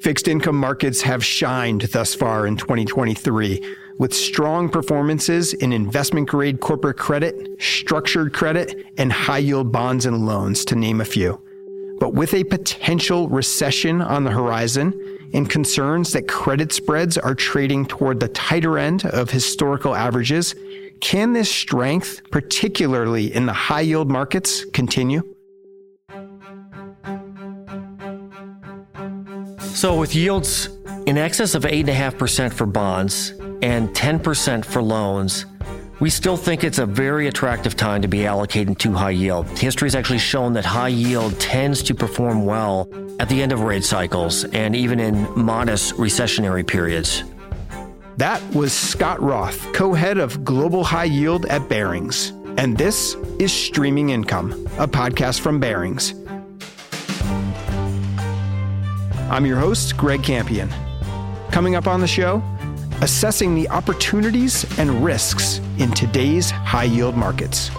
Fixed income markets have shined thus far in 2023 with strong performances in investment grade corporate credit, structured credit, and high yield bonds and loans, to name a few. But with a potential recession on the horizon and concerns that credit spreads are trading toward the tighter end of historical averages, can this strength, particularly in the high yield markets, continue? So, with yields in excess of 8.5% for bonds and 10% for loans, we still think it's a very attractive time to be allocating to high yield. History has actually shown that high yield tends to perform well at the end of rate cycles and even in modest recessionary periods. That was Scott Roth, co head of Global High Yield at Barings. And this is Streaming Income, a podcast from Barings. I'm your host, Greg Campion. Coming up on the show, assessing the opportunities and risks in today's high yield markets.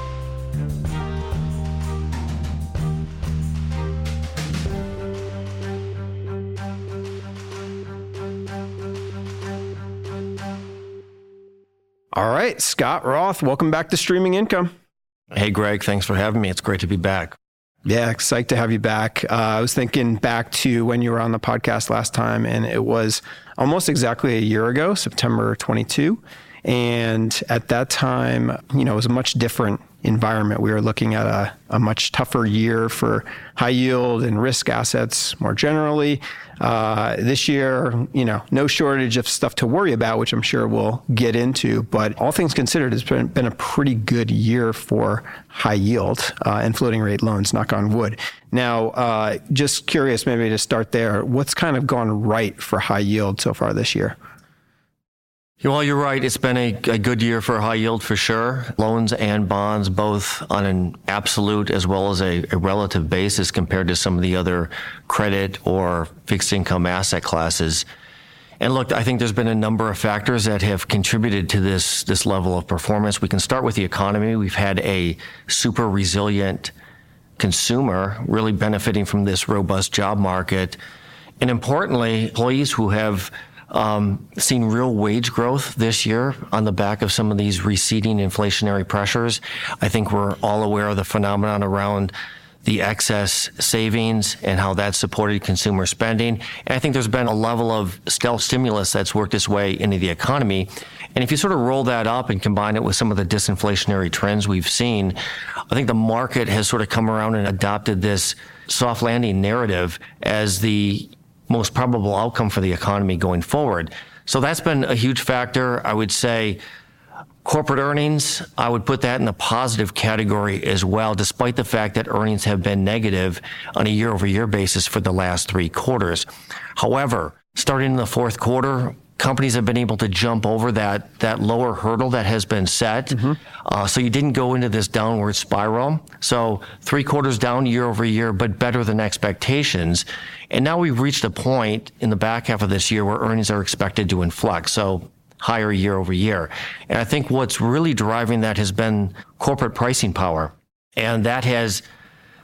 All right, Scott Roth, welcome back to Streaming Income. Hey, Greg, thanks for having me. It's great to be back. Yeah, excited to have you back. Uh, I was thinking back to when you were on the podcast last time, and it was almost exactly a year ago, September 22. And at that time, you know, it was a much different environment. We are looking at a, a much tougher year for high yield and risk assets more generally. Uh, this year, you know, no shortage of stuff to worry about, which I'm sure we'll get into. But all things considered, it's been, been a pretty good year for high yield uh, and floating rate loans, knock on wood. Now, uh, just curious, maybe to start there, what's kind of gone right for high yield so far this year? Well, you're right. It's been a, a, good year for high yield for sure. Loans and bonds, both on an absolute as well as a, a, relative basis compared to some of the other credit or fixed income asset classes. And look, I think there's been a number of factors that have contributed to this, this level of performance. We can start with the economy. We've had a super resilient consumer really benefiting from this robust job market. And importantly, employees who have um, seen real wage growth this year on the back of some of these receding inflationary pressures. I think we're all aware of the phenomenon around the excess savings and how that supported consumer spending. And I think there's been a level of stealth stimulus that's worked its way into the economy. And if you sort of roll that up and combine it with some of the disinflationary trends we've seen, I think the market has sort of come around and adopted this soft landing narrative as the most probable outcome for the economy going forward. So that's been a huge factor. I would say corporate earnings, I would put that in the positive category as well, despite the fact that earnings have been negative on a year over year basis for the last three quarters. However, starting in the fourth quarter, companies have been able to jump over that that lower hurdle that has been set. Mm-hmm. Uh, so you didn't go into this downward spiral. So three quarters down year over year, but better than expectations. And now we've reached a point in the back half of this year where earnings are expected to inflect. So higher year over year. And I think what's really driving that has been corporate pricing power. And that has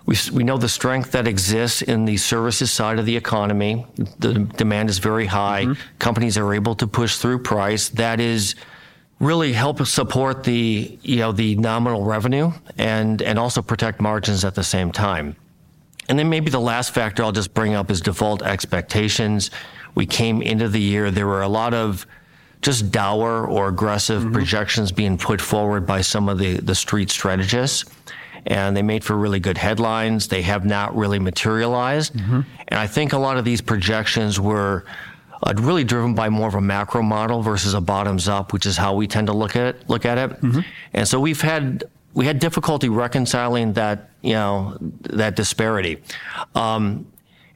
we, we know the strength that exists in the services side of the economy. The demand is very high. Mm-hmm. Companies are able to push through price. That is really help support the you know the nominal revenue and and also protect margins at the same time. And then maybe the last factor I'll just bring up is default expectations. We came into the year there were a lot of just dour or aggressive mm-hmm. projections being put forward by some of the the street strategists and they made for really good headlines. They have not really materialized. Mm-hmm. And I think a lot of these projections were uh, really driven by more of a macro model versus a bottoms up, which is how we tend to look at it, look at it. Mm-hmm. And so we've had we had difficulty reconciling that you know that disparity. Um,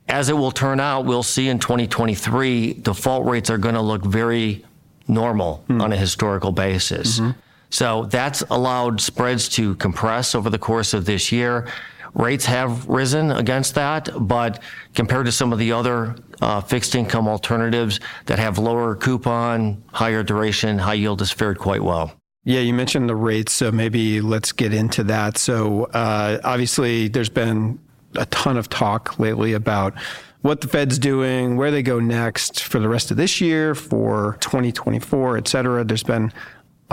as it will turn out, we'll see in 2023 default rates are going to look very normal mm. on a historical basis. Mm-hmm. So that's allowed spreads to compress over the course of this year. Rates have risen against that, but compared to some of the other uh, fixed income alternatives that have lower coupon, higher duration, high yield has fared quite well. Yeah, you mentioned the rates, so maybe let's get into that. So, uh, obviously, there's been a ton of talk lately about what the Fed's doing, where they go next for the rest of this year, for 2024, et cetera. There's been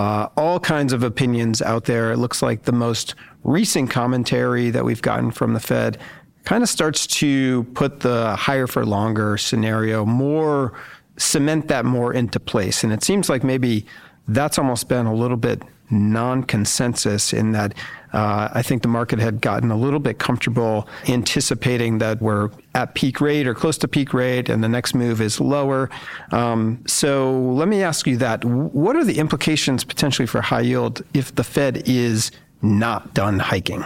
uh, all kinds of opinions out there. It looks like the most recent commentary that we've gotten from the Fed kind of starts to put the higher for longer scenario more, cement that more into place. And it seems like maybe that's almost been a little bit non consensus in that uh, I think the market had gotten a little bit comfortable anticipating that we're at peak rate or close to peak rate and the next move is lower. Um, so let me ask you that. What are the implications potentially for high yield if the Fed is not done hiking?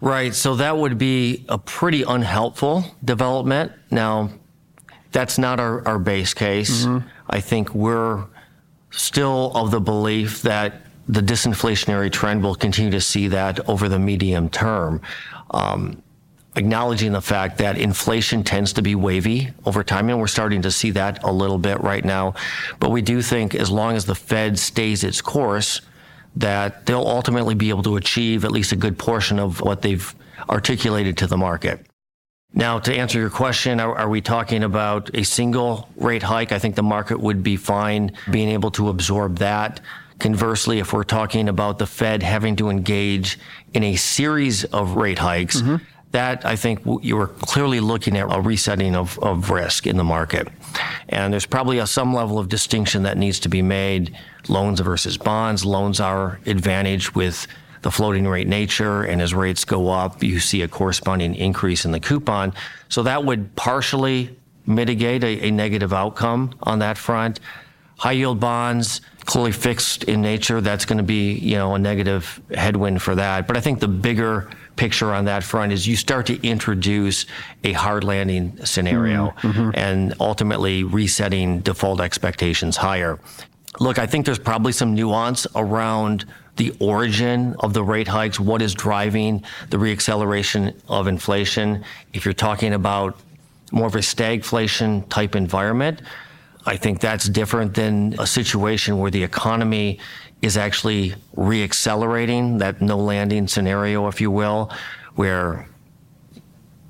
Right. So that would be a pretty unhelpful development. Now, that's not our, our base case. Mm-hmm. I think we're still of the belief that the disinflationary trend will continue to see that over the medium term. Um, acknowledging the fact that inflation tends to be wavy over time, and we're starting to see that a little bit right now. But we do think as long as the Fed stays its course, that they'll ultimately be able to achieve at least a good portion of what they've articulated to the market. Now, to answer your question, are, are, we talking about a single rate hike? I think the market would be fine being able to absorb that. Conversely, if we're talking about the Fed having to engage in a series of rate hikes, mm-hmm. that I think you are clearly looking at a resetting of, of risk in the market. And there's probably a, some level of distinction that needs to be made loans versus bonds. Loans are advantage with the floating rate nature, and as rates go up, you see a corresponding increase in the coupon. So that would partially mitigate a, a negative outcome on that front. High yield bonds, clearly fixed in nature, that's going to be, you know, a negative headwind for that. But I think the bigger picture on that front is you start to introduce a hard landing scenario mm-hmm. mm-hmm. and ultimately resetting default expectations higher. Look, I think there's probably some nuance around the origin of the rate hikes, what is driving the reacceleration of inflation. If you're talking about more of a stagflation type environment, I think that's different than a situation where the economy is actually reaccelerating, that no landing scenario, if you will, where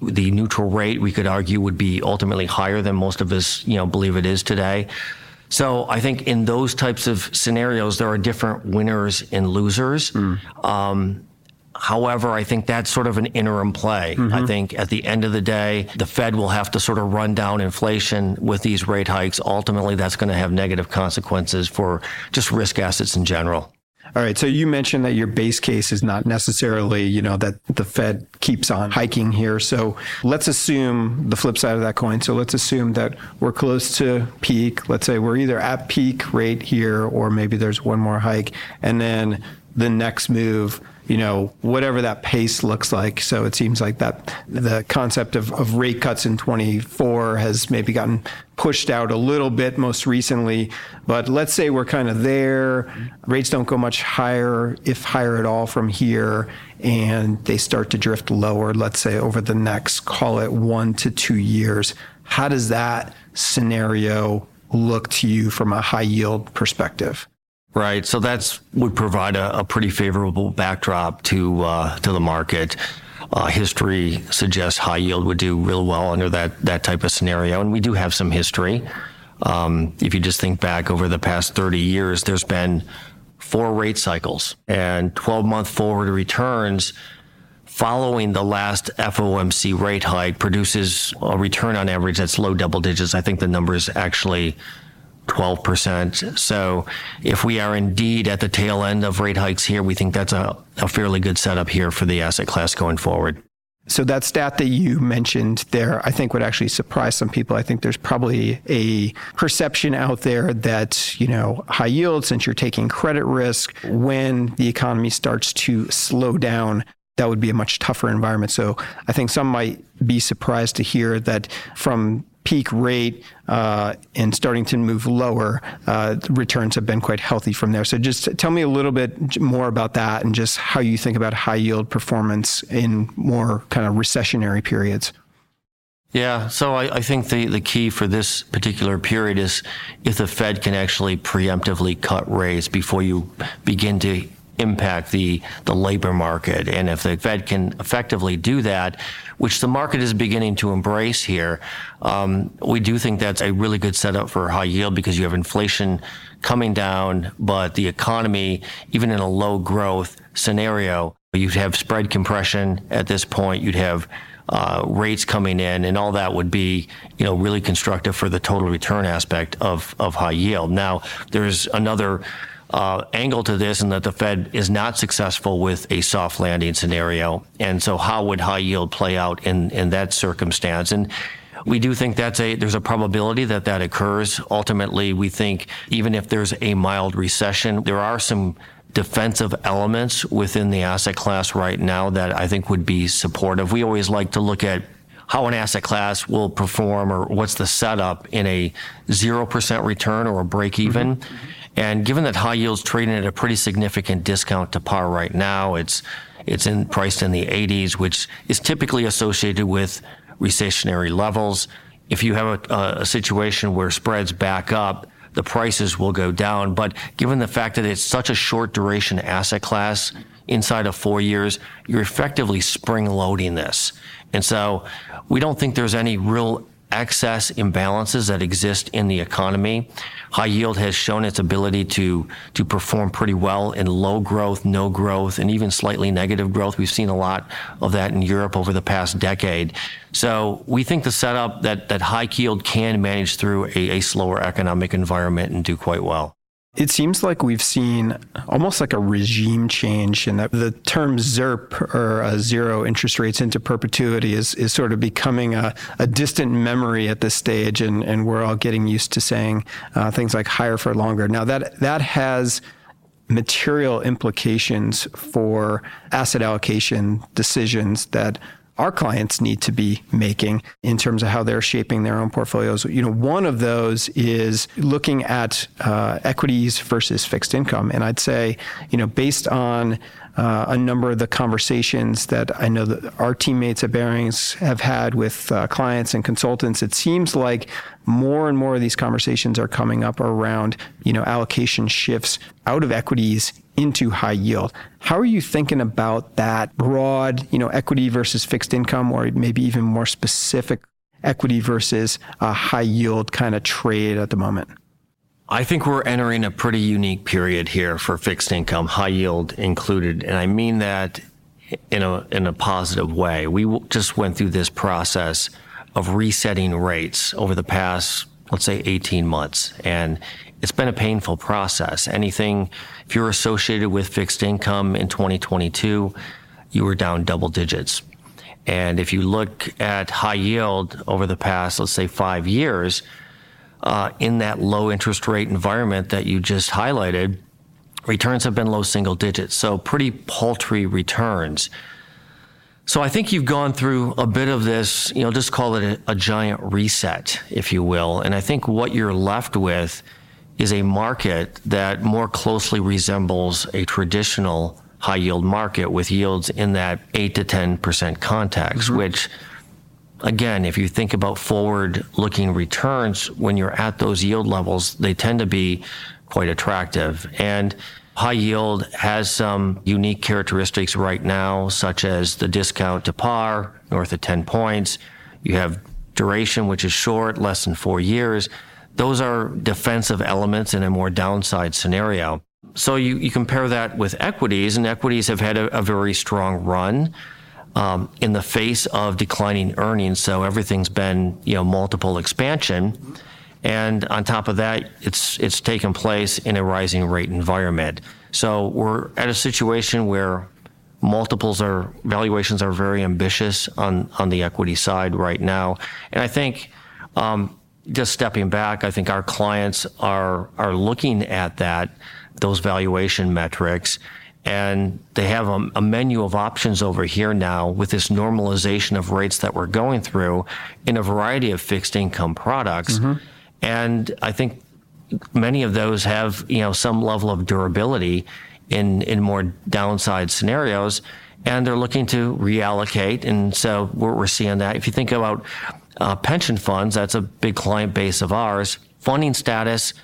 the neutral rate we could argue would be ultimately higher than most of us, you know, believe it is today. So I think in those types of scenarios, there are different winners and losers. Mm. Um, However, I think that's sort of an interim play. Mm-hmm. I think at the end of the day, the Fed will have to sort of run down inflation with these rate hikes. Ultimately, that's going to have negative consequences for just risk assets in general. All right. So you mentioned that your base case is not necessarily, you know, that the Fed keeps on hiking here. So let's assume the flip side of that coin. So let's assume that we're close to peak. Let's say we're either at peak rate here or maybe there's one more hike. And then the next move you know, whatever that pace looks like. So it seems like that the concept of, of rate cuts in 24 has maybe gotten pushed out a little bit most recently. But let's say we're kind of there. Rates don't go much higher, if higher at all, from here, and they start to drift lower, let's say over the next, call it one to two years. How does that scenario look to you from a high yield perspective? Right. So that's would provide a, a pretty favorable backdrop to uh, to the market. Uh, history suggests high yield would do real well under that that type of scenario, and we do have some history. Um, if you just think back over the past 30 years, there's been four rate cycles and 12 month forward returns following the last FOMC rate hike produces a return on average that's low double digits. I think the number is actually 12%. So if we are indeed at the tail end of rate hikes here, we think that's a, a fairly good setup here for the asset class going forward. So that stat that you mentioned there, I think would actually surprise some people. I think there's probably a perception out there that, you know, high yield, since you're taking credit risk, when the economy starts to slow down, that would be a much tougher environment. So I think some might be surprised to hear that from peak rate uh, and starting to move lower, uh, returns have been quite healthy from there. So just tell me a little bit more about that and just how you think about high yield performance in more kind of recessionary periods. Yeah, so I, I, think the, the key for this particular period is if the Fed can actually preemptively cut rates before you begin to impact the, the labor market. And if the Fed can effectively do that, which the market is beginning to embrace here, um, we do think that's a really good setup for high yield because you have inflation coming down, but the economy, even in a low growth scenario, you'd have spread compression at this point. You'd have uh, rates coming in, and all that would be, you know, really constructive for the total return aspect of of high yield. Now, there's another uh, angle to this, and that the Fed is not successful with a soft landing scenario. And so, how would high yield play out in in that circumstance? And we do think that's a there's a probability that that occurs. Ultimately, we think even if there's a mild recession, there are some defensive elements within the asset class right now that I think would be supportive. We always like to look at how an asset class will perform or what's the setup in a 0% return or a break even. Mm-hmm. And given that high yield's trading at a pretty significant discount to par right now, it's it's in priced in the 80s, which is typically associated with recessionary levels. If you have a, a situation where spreads back up, the prices will go down. But given the fact that it's such a short duration asset class, inside of four years, you're effectively spring loading this. And so we don't think there's any real excess imbalances that exist in the economy. High yield has shown its ability to, to perform pretty well in low growth, no growth, and even slightly negative growth. We've seen a lot of that in Europe over the past decade. So we think the setup that, that high yield can manage through a, a slower economic environment and do quite well. It seems like we've seen almost like a regime change, and that the term ZIRP or uh, zero interest rates into perpetuity is, is sort of becoming a, a distant memory at this stage, and, and we're all getting used to saying uh, things like higher for longer. Now, that, that has material implications for asset allocation decisions that our clients need to be making in terms of how they're shaping their own portfolios. You know, one of those is looking at uh, equities versus fixed income, and I'd say, you know, based on uh, a number of the conversations that I know that our teammates at Barings have had with uh, clients and consultants, it seems like more and more of these conversations are coming up around, you know, allocation shifts out of equities into high yield. How are you thinking about that broad, you know, equity versus fixed income, or maybe even more specific equity versus a high yield kind of trade at the moment? I think we're entering a pretty unique period here for fixed income, high yield included, and I mean that in a in a positive way. We just went through this process of resetting rates over the past, let's say, 18 months, and it's been a painful process. Anything if you're associated with fixed income in 2022, you were down double digits. And if you look at high yield over the past, let's say five years, uh, in that low interest rate environment that you just highlighted, returns have been low single digits. So pretty paltry returns. So I think you've gone through a bit of this, you know, just call it a, a giant reset, if you will. And I think what you're left with is a market that more closely resembles a traditional high yield market with yields in that 8 to 10% context, mm-hmm. which again, if you think about forward looking returns, when you're at those yield levels, they tend to be quite attractive. And high yield has some unique characteristics right now, such as the discount to par, north of 10 points. You have duration, which is short, less than four years. Those are defensive elements in a more downside scenario. So you, you compare that with equities, and equities have had a, a very strong run um, in the face of declining earnings. So everything's been you know multiple expansion, and on top of that, it's it's taken place in a rising rate environment. So we're at a situation where multiples are valuations are very ambitious on on the equity side right now, and I think. Um, just stepping back, I think our clients are are looking at that those valuation metrics and they have a, a, menu of options over here now with this normalization of rates that we're going through in a variety of fixed income products. Mm-hmm. And I think many of those have, you know, some level of durability in, in more downside scenarios. And they're looking to reallocate. And so we're, we're seeing that. If you think about uh, pension funds, that's a big client base of ours. Funding status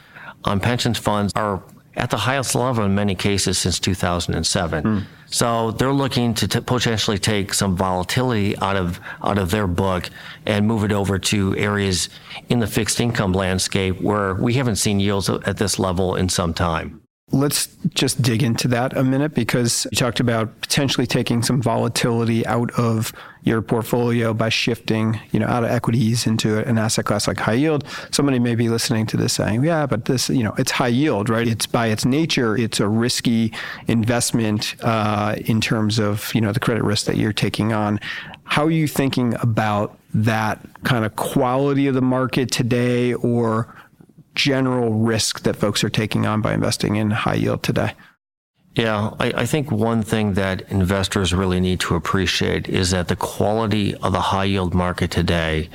on pension funds are at the highest level in many cases since 2007. Mm. So they're looking to t- potentially take some volatility out of out of their book and move it over to areas in the fixed income landscape where we haven't seen yields at this level in some time. Let's just dig into that a minute because you talked about potentially taking some volatility out of your portfolio by shifting, you know, out of equities into an asset class like high yield. Somebody may be listening to this saying, "Yeah, but this, you know, it's high yield, right? It's by its nature, it's a risky investment uh, in terms of you know the credit risk that you're taking on." How are you thinking about that kind of quality of the market today, or general risk that folks are taking on by investing in high yield today? Yeah, I, I, think one thing that investors really need to appreciate is that the quality of the high yield market today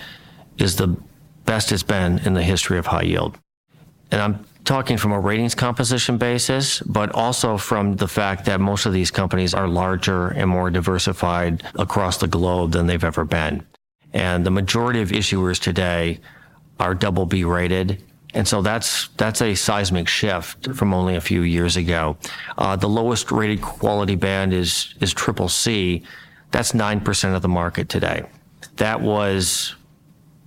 is the best it's been in the history of high yield. And I'm talking from a ratings composition basis, but also from the fact that most of these companies are larger and more diversified across the globe than they've ever been. And the majority of issuers today are double B rated and so that's that's a seismic shift from only a few years ago. Uh, the lowest rated quality band is is triple C. That's nine percent of the market today. That was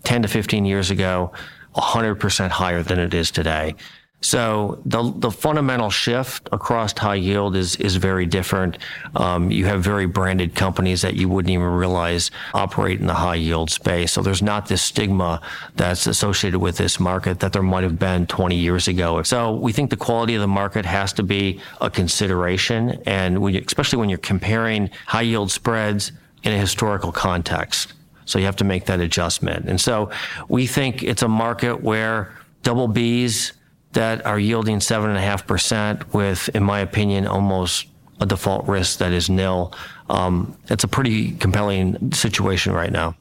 10 to 15 years ago, 100% higher than it is today. So the the fundamental shift across high yield is is very different. Um, you have very branded companies that you wouldn't even realize operate in the high yield space. So there's not this stigma that's associated with this market that there might have been 20 years ago. So we think the quality of the market has to be a consideration, and when you, especially when you're comparing high yield spreads in a historical context. So you have to make that adjustment. And so we think it's a market where double B's that are yielding 7.5% with, in my opinion, almost a default risk that is nil. Um, it's a pretty compelling situation right now.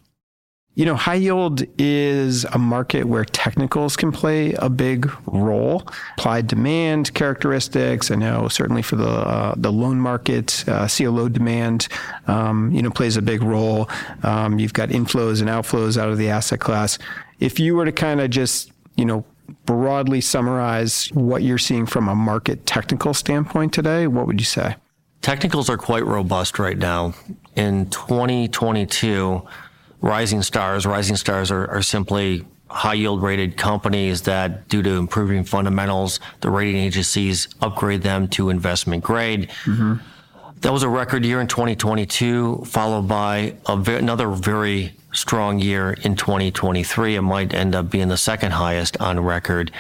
You know, high yield is a market where technicals can play a big role. Applied demand characteristics. I know certainly for the uh, the loan market, uh, CLO demand, um, you know, plays a big role. Um, you've got inflows and outflows out of the asset class. If you were to kind of just you know broadly summarize what you're seeing from a market technical standpoint today, what would you say? Technicals are quite robust right now. In 2022, rising stars, rising stars are, are simply high yield rated companies that, due to improving fundamentals, the rating agencies upgrade them to investment grade. Mm-hmm. That was a record year in 2022, followed by a, another very strong year in 2023. It might end up being the second highest on record.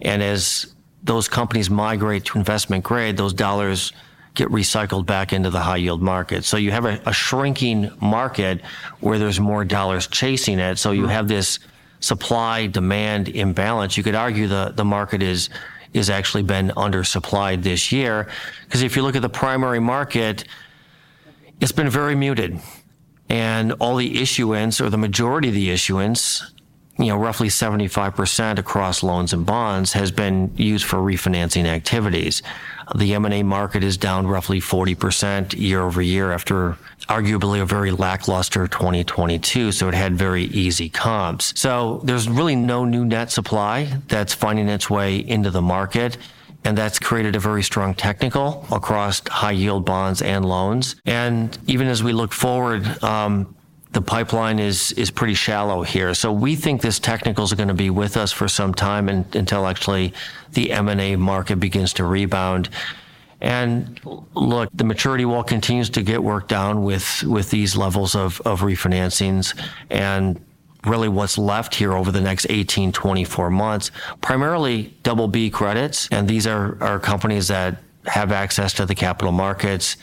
And as those companies migrate to investment grade, those dollars get recycled back into the high yield market. So you have a, a shrinking market where there's more dollars chasing it. So you mm-hmm. have this supply demand imbalance. You could argue the, the market is is actually been undersupplied this year. Because if you look at the primary market, it's been very muted and all the issuance or the majority of the issuance you know, roughly 75% across loans and bonds has been used for refinancing activities. The M&A market is down roughly 40% year over year after arguably a very lackluster 2022. So it had very easy comps. So there's really no new net supply that's finding its way into the market and that's created a very strong technical across high yield bonds and loans. And even as we look forward, um, the pipeline is is pretty shallow here. So we think this technicals are going to be with us for some time and, until actually the M&A market begins to rebound. And look, the maturity wall continues to get worked down with with these levels of, of refinancings and really what's left here over the next 18, 24 months, primarily double B credits. And these are, are companies that have access to the capital markets.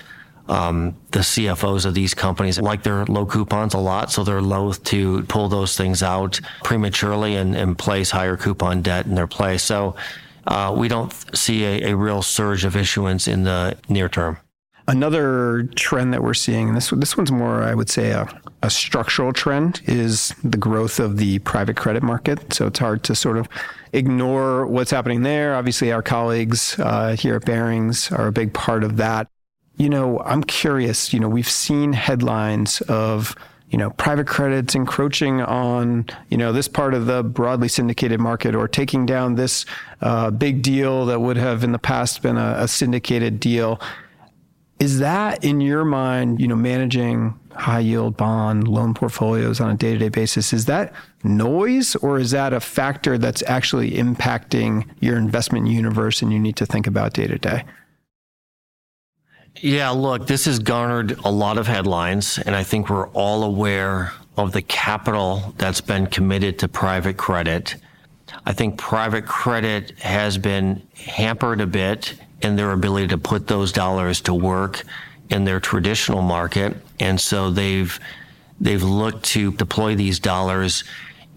Um, the CFOs of these companies like their low coupons a lot, so they're loath to pull those things out prematurely and, and place higher coupon debt in their place. So uh, we don't see a, a real surge of issuance in the near term. Another trend that we're seeing, and this this one's more, I would say, a, a structural trend, is the growth of the private credit market. So it's hard to sort of ignore what's happening there. Obviously, our colleagues uh, here at Barings are a big part of that. You know, I'm curious. You know, we've seen headlines of you know, private credit's encroaching on, you know, this part of the broadly syndicated market or taking down this uh, big deal that would have in the past been a, a syndicated deal. Is that in your mind, you know, managing high yield bond loan portfolios on a day to day basis, is that noise or is that a factor that's actually impacting your investment universe and you need to think about day to day? Yeah, look, this has garnered a lot of headlines, and I think we're all aware of the capital that's been committed to private credit. I think private credit has been hampered a bit in their ability to put those dollars to work in their traditional market, and so they've they've looked to deploy these dollars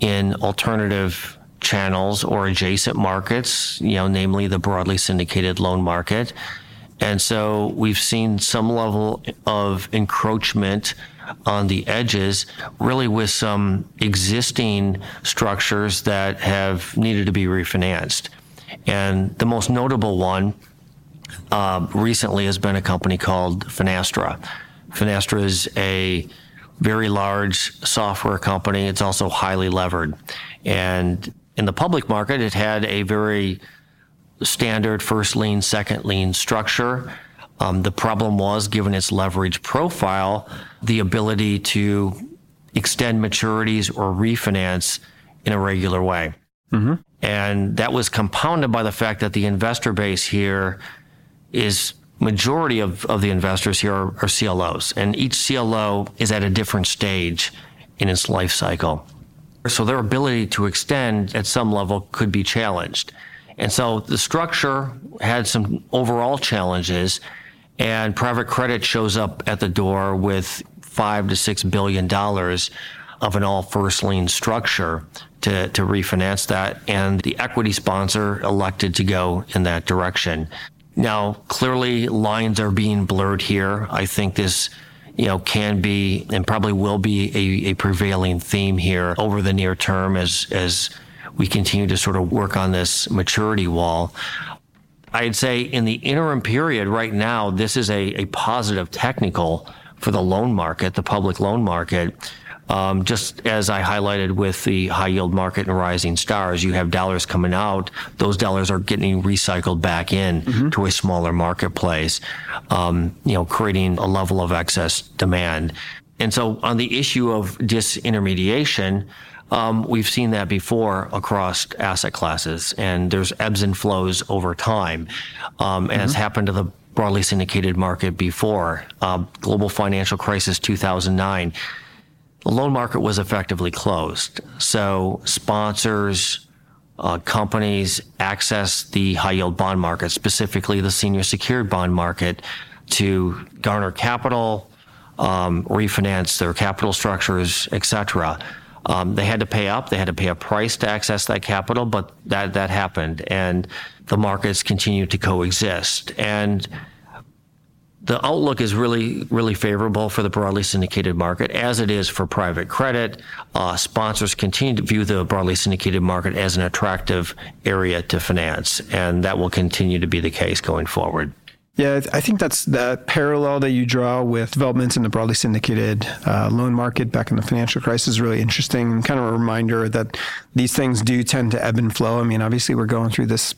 in alternative channels or adjacent markets, you know, namely the broadly syndicated loan market. And so we've seen some level of encroachment on the edges, really with some existing structures that have needed to be refinanced. And the most notable one uh, recently has been a company called Finastra. Finastra is a very large software company. It's also highly levered. And in the public market, it had a very standard first lien, second lien structure. Um, the problem was, given its leverage profile, the ability to extend maturities or refinance in a regular way. Mm-hmm. And that was compounded by the fact that the investor base here is majority of, of the investors here are, are CLOs, and each CLO is at a different stage in its life cycle. So their ability to extend at some level could be challenged. And so the structure had some overall challenges, and private credit shows up at the door with five to six billion dollars of an all first lien structure to, to refinance that. And the equity sponsor elected to go in that direction. Now, clearly lines are being blurred here. I think this, you know, can be and probably will be a, a prevailing theme here over the near term as, as we continue to sort of work on this maturity wall. I'd say in the interim period right now, this is a, a positive technical for the loan market, the public loan market. Um, just as I highlighted with the high yield market and rising stars, you have dollars coming out. Those dollars are getting recycled back in mm-hmm. to a smaller marketplace, um, you know, creating a level of excess demand. And so on the issue of disintermediation, um, we've seen that before across asset classes, and there's ebbs and flows over time, um, and mm-hmm. it's happened to the broadly syndicated market before. Uh, global financial crisis 2009, the loan market was effectively closed. So sponsors, uh, companies access the high yield bond market, specifically the senior secured bond market, to garner capital, um, refinance their capital structures, et cetera. Um, they had to pay up. They had to pay a price to access that capital, but that that happened, and the markets continue to coexist. And the outlook is really, really favorable for the broadly syndicated market, as it is for private credit. Uh, sponsors continue to view the broadly syndicated market as an attractive area to finance, and that will continue to be the case going forward. Yeah, I think that's that parallel that you draw with developments in the broadly syndicated uh, loan market back in the financial crisis is really interesting. Kind of a reminder that these things do tend to ebb and flow. I mean, obviously, we're going through this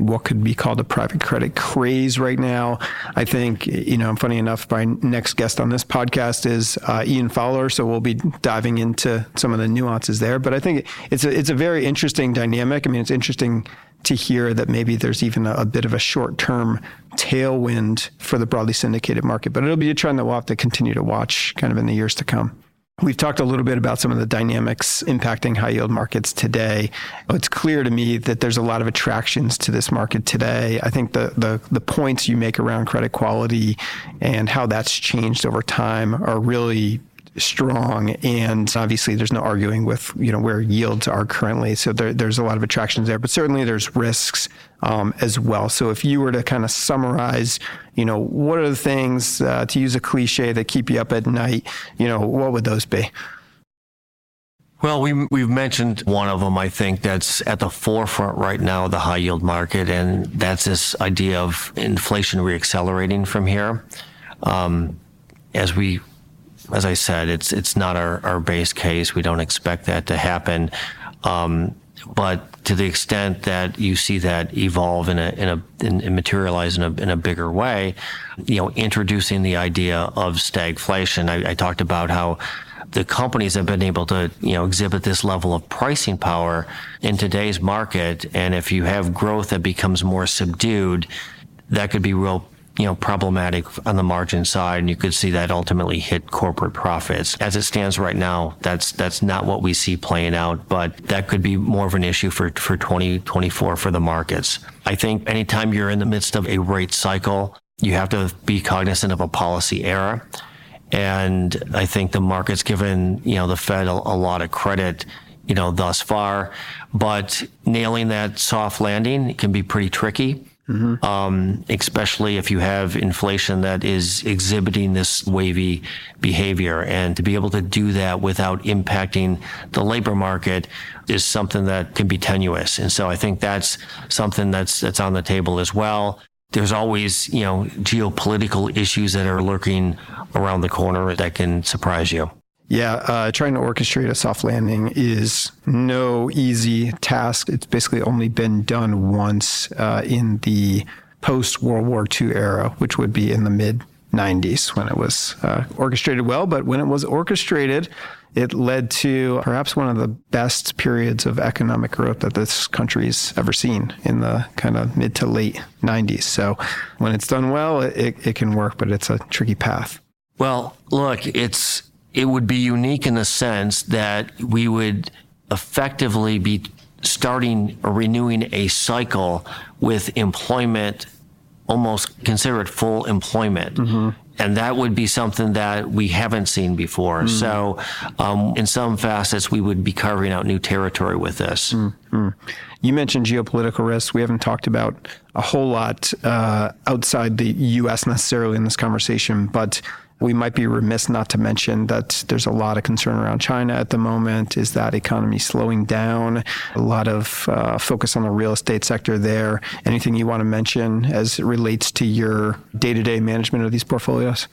what could be called a private credit craze right now. I think, you know, funny enough, my next guest on this podcast is uh, Ian Fowler, so we'll be diving into some of the nuances there. But I think it's a, it's a very interesting dynamic. I mean, it's interesting to hear that maybe there's even a, a bit of a short term tailwind for the broadly syndicated market, but it'll be a trend that we'll have to continue to watch kind of in the years to come. We've talked a little bit about some of the dynamics impacting high yield markets today. It's clear to me that there's a lot of attractions to this market today. I think the, the, the points you make around credit quality and how that's changed over time are really strong and obviously there's no arguing with you know where yields are currently so there, there's a lot of attractions there but certainly there's risks um, as well so if you were to kind of summarize you know what are the things uh, to use a cliche that keep you up at night you know what would those be well, we, we've mentioned one of them, I think, that's at the forefront right now, of the high yield market, and that's this idea of inflation reaccelerating from here. Um, as we as I said, it's it's not our, our base case. We don't expect that to happen. Um, but to the extent that you see that evolve in a in a in, materialize in a in a bigger way, you know, introducing the idea of stagflation. I, I talked about how the companies have been able to, you know, exhibit this level of pricing power in today's market. And if you have growth that becomes more subdued, that could be real you know, problematic on the margin side, and you could see that ultimately hit corporate profits. As it stands right now, that's that's not what we see playing out, but that could be more of an issue for for 2024 for the markets. I think anytime you're in the midst of a rate cycle, you have to be cognizant of a policy error. And I think the market's given, you know, the Fed a, a lot of credit you know, thus far. But nailing that soft landing can be pretty tricky. Mm-hmm. Um, especially if you have inflation that is exhibiting this wavy behavior. And to be able to do that without impacting the labor market is something that can be tenuous. And so I think that's something that's, that's on the table as well. There's always, you know, geopolitical issues that are lurking around the corner that can surprise you. Yeah, uh, trying to orchestrate a soft landing is no easy task. It's basically only been done once uh, in the post World War II era, which would be in the mid 90s when it was uh, orchestrated well. But when it was orchestrated, it led to perhaps one of the best periods of economic growth that this country's ever seen in the kind of mid to late 90s. So when it's done well, it, it can work, but it's a tricky path. Well, look, it's it would be unique in the sense that we would effectively be starting or renewing a cycle with employment almost consider it full employment. Mm-hmm. And that would be something that we haven't seen before. Mm-hmm. So, um, in some facets, we would be carving out new territory with this. Mm-hmm. You mentioned geopolitical risks. We haven't talked about a whole lot uh, outside the U.S. necessarily in this conversation, but we might be remiss not to mention that there's a lot of concern around China at the moment. Is that economy slowing down? A lot of uh, focus on the real estate sector there. Anything you want to mention as it relates to your day to day management of these portfolios?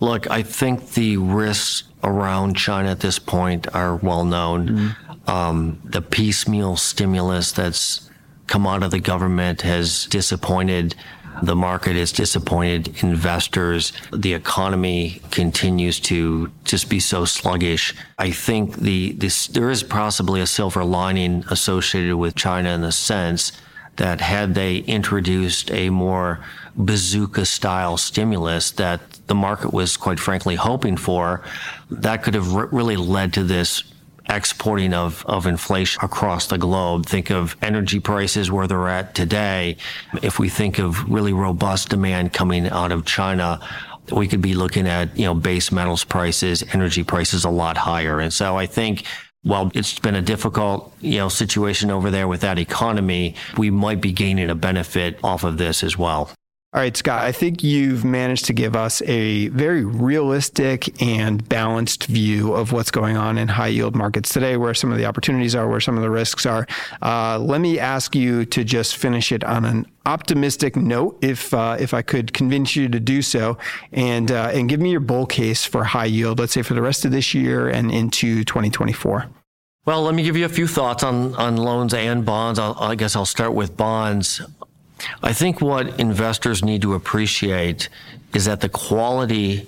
Look, I think the risks around China at this point are well known. Mm-hmm. Um, the piecemeal stimulus that's come out of the government has disappointed the market is disappointed. Investors, the economy continues to just be so sluggish. I think the this, there is possibly a silver lining associated with China in the sense that had they introduced a more bazooka style stimulus that the market was quite frankly hoping for, that could have re- really led to this exporting of, of inflation across the globe. Think of energy prices where they're at today. If we think of really robust demand coming out of China, we could be looking at, you know, base metals prices, energy prices a lot higher. And so I think while it's been a difficult, you know, situation over there with that economy, we might be gaining a benefit off of this as well. All right, Scott, I think you've managed to give us a very realistic and balanced view of what's going on in high yield markets today, where some of the opportunities are, where some of the risks are. Uh, let me ask you to just finish it on an optimistic note, if uh, if I could convince you to do so, and uh, and give me your bull case for high yield, let's say for the rest of this year and into 2024. Well, let me give you a few thoughts on, on loans and bonds. I'll, I guess I'll start with bonds. I think what investors need to appreciate is that the quality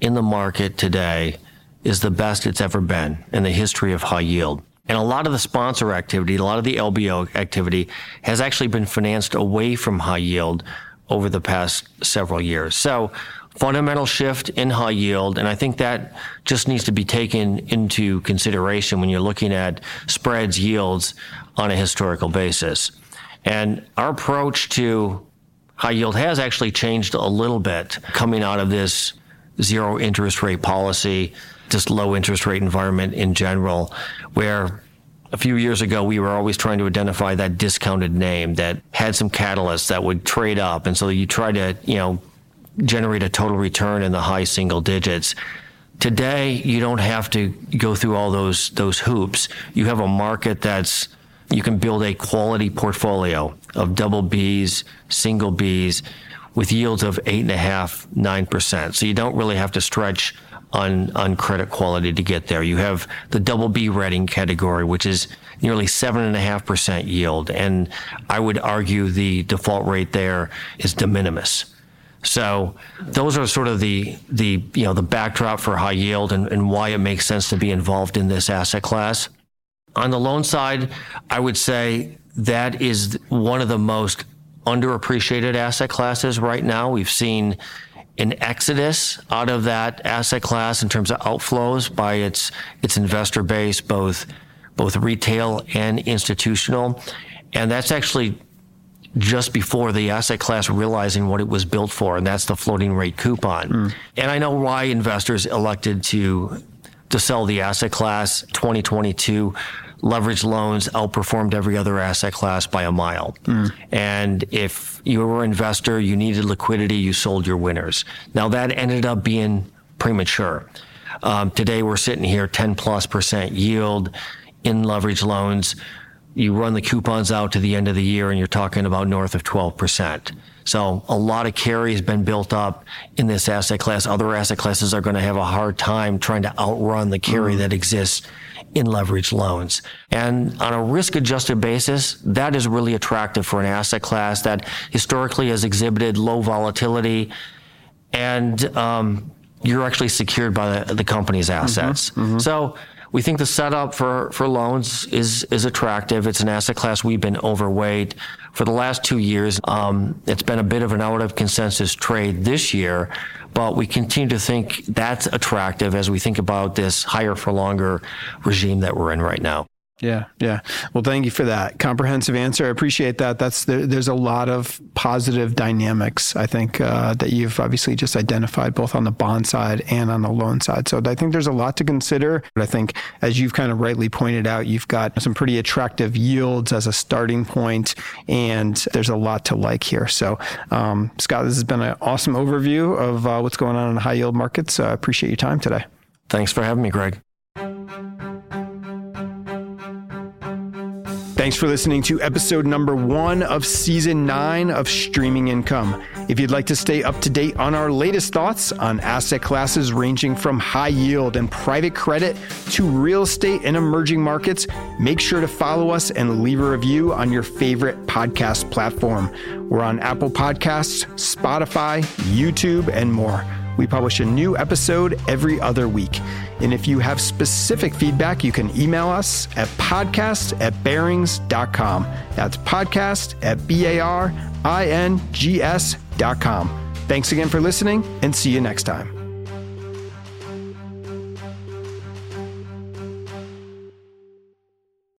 in the market today is the best it's ever been in the history of high yield. And a lot of the sponsor activity, a lot of the LBO activity has actually been financed away from high yield over the past several years. So fundamental shift in high yield. And I think that just needs to be taken into consideration when you're looking at spreads yields on a historical basis. And our approach to high yield has actually changed a little bit coming out of this zero interest rate policy, just low interest rate environment in general, where a few years ago we were always trying to identify that discounted name that had some catalysts that would trade up. And so you try to, you know, generate a total return in the high single digits. Today, you don't have to go through all those those hoops. You have a market that's you can build a quality portfolio of double Bs, single Bs with yields of eight and a half, nine percent. So you don't really have to stretch on, on credit quality to get there. You have the double B rating category, which is nearly 7.5% yield. And I would argue the default rate there is de minimis. So those are sort of the the you know the backdrop for high yield and, and why it makes sense to be involved in this asset class. On the loan side, I would say that is one of the most underappreciated asset classes right now. We've seen an exodus out of that asset class in terms of outflows by its its investor base, both both retail and institutional. And that's actually just before the asset class realizing what it was built for, and that's the floating rate coupon. Mm. And I know why investors elected to to sell the asset class 2022 leverage loans outperformed every other asset class by a mile. Mm. And if you were an investor, you needed liquidity, you sold your winners. Now that ended up being premature. Um, today we're sitting here 10 plus percent yield in leverage loans you run the coupons out to the end of the year and you're talking about north of 12%. So a lot of carry has been built up in this asset class. Other asset classes are going to have a hard time trying to outrun the carry mm. that exists in leveraged loans. And on a risk adjusted basis, that is really attractive for an asset class that historically has exhibited low volatility and um, you're actually secured by the, the company's assets. Mm-hmm, mm-hmm. So we think the setup for, for loans is, is attractive. It's an asset class we've been overweight for the last two years. Um, it's been a bit of an out of consensus trade this year, but we continue to think that's attractive as we think about this higher for longer regime that we're in right now. Yeah, yeah. Well, thank you for that comprehensive answer. I appreciate that. That's there, there's a lot of positive dynamics. I think uh, that you've obviously just identified both on the bond side and on the loan side. So I think there's a lot to consider. But I think, as you've kind of rightly pointed out, you've got some pretty attractive yields as a starting point, and there's a lot to like here. So, um, Scott, this has been an awesome overview of uh, what's going on in the high yield markets. I uh, appreciate your time today. Thanks for having me, Greg. Thanks for listening to episode number one of season nine of Streaming Income. If you'd like to stay up to date on our latest thoughts on asset classes ranging from high yield and private credit to real estate and emerging markets, make sure to follow us and leave a review on your favorite podcast platform. We're on Apple Podcasts, Spotify, YouTube, and more. We publish a new episode every other week. And if you have specific feedback, you can email us at podcast at barings.com. That's podcast at B A R I N G S.com. Thanks again for listening and see you next time.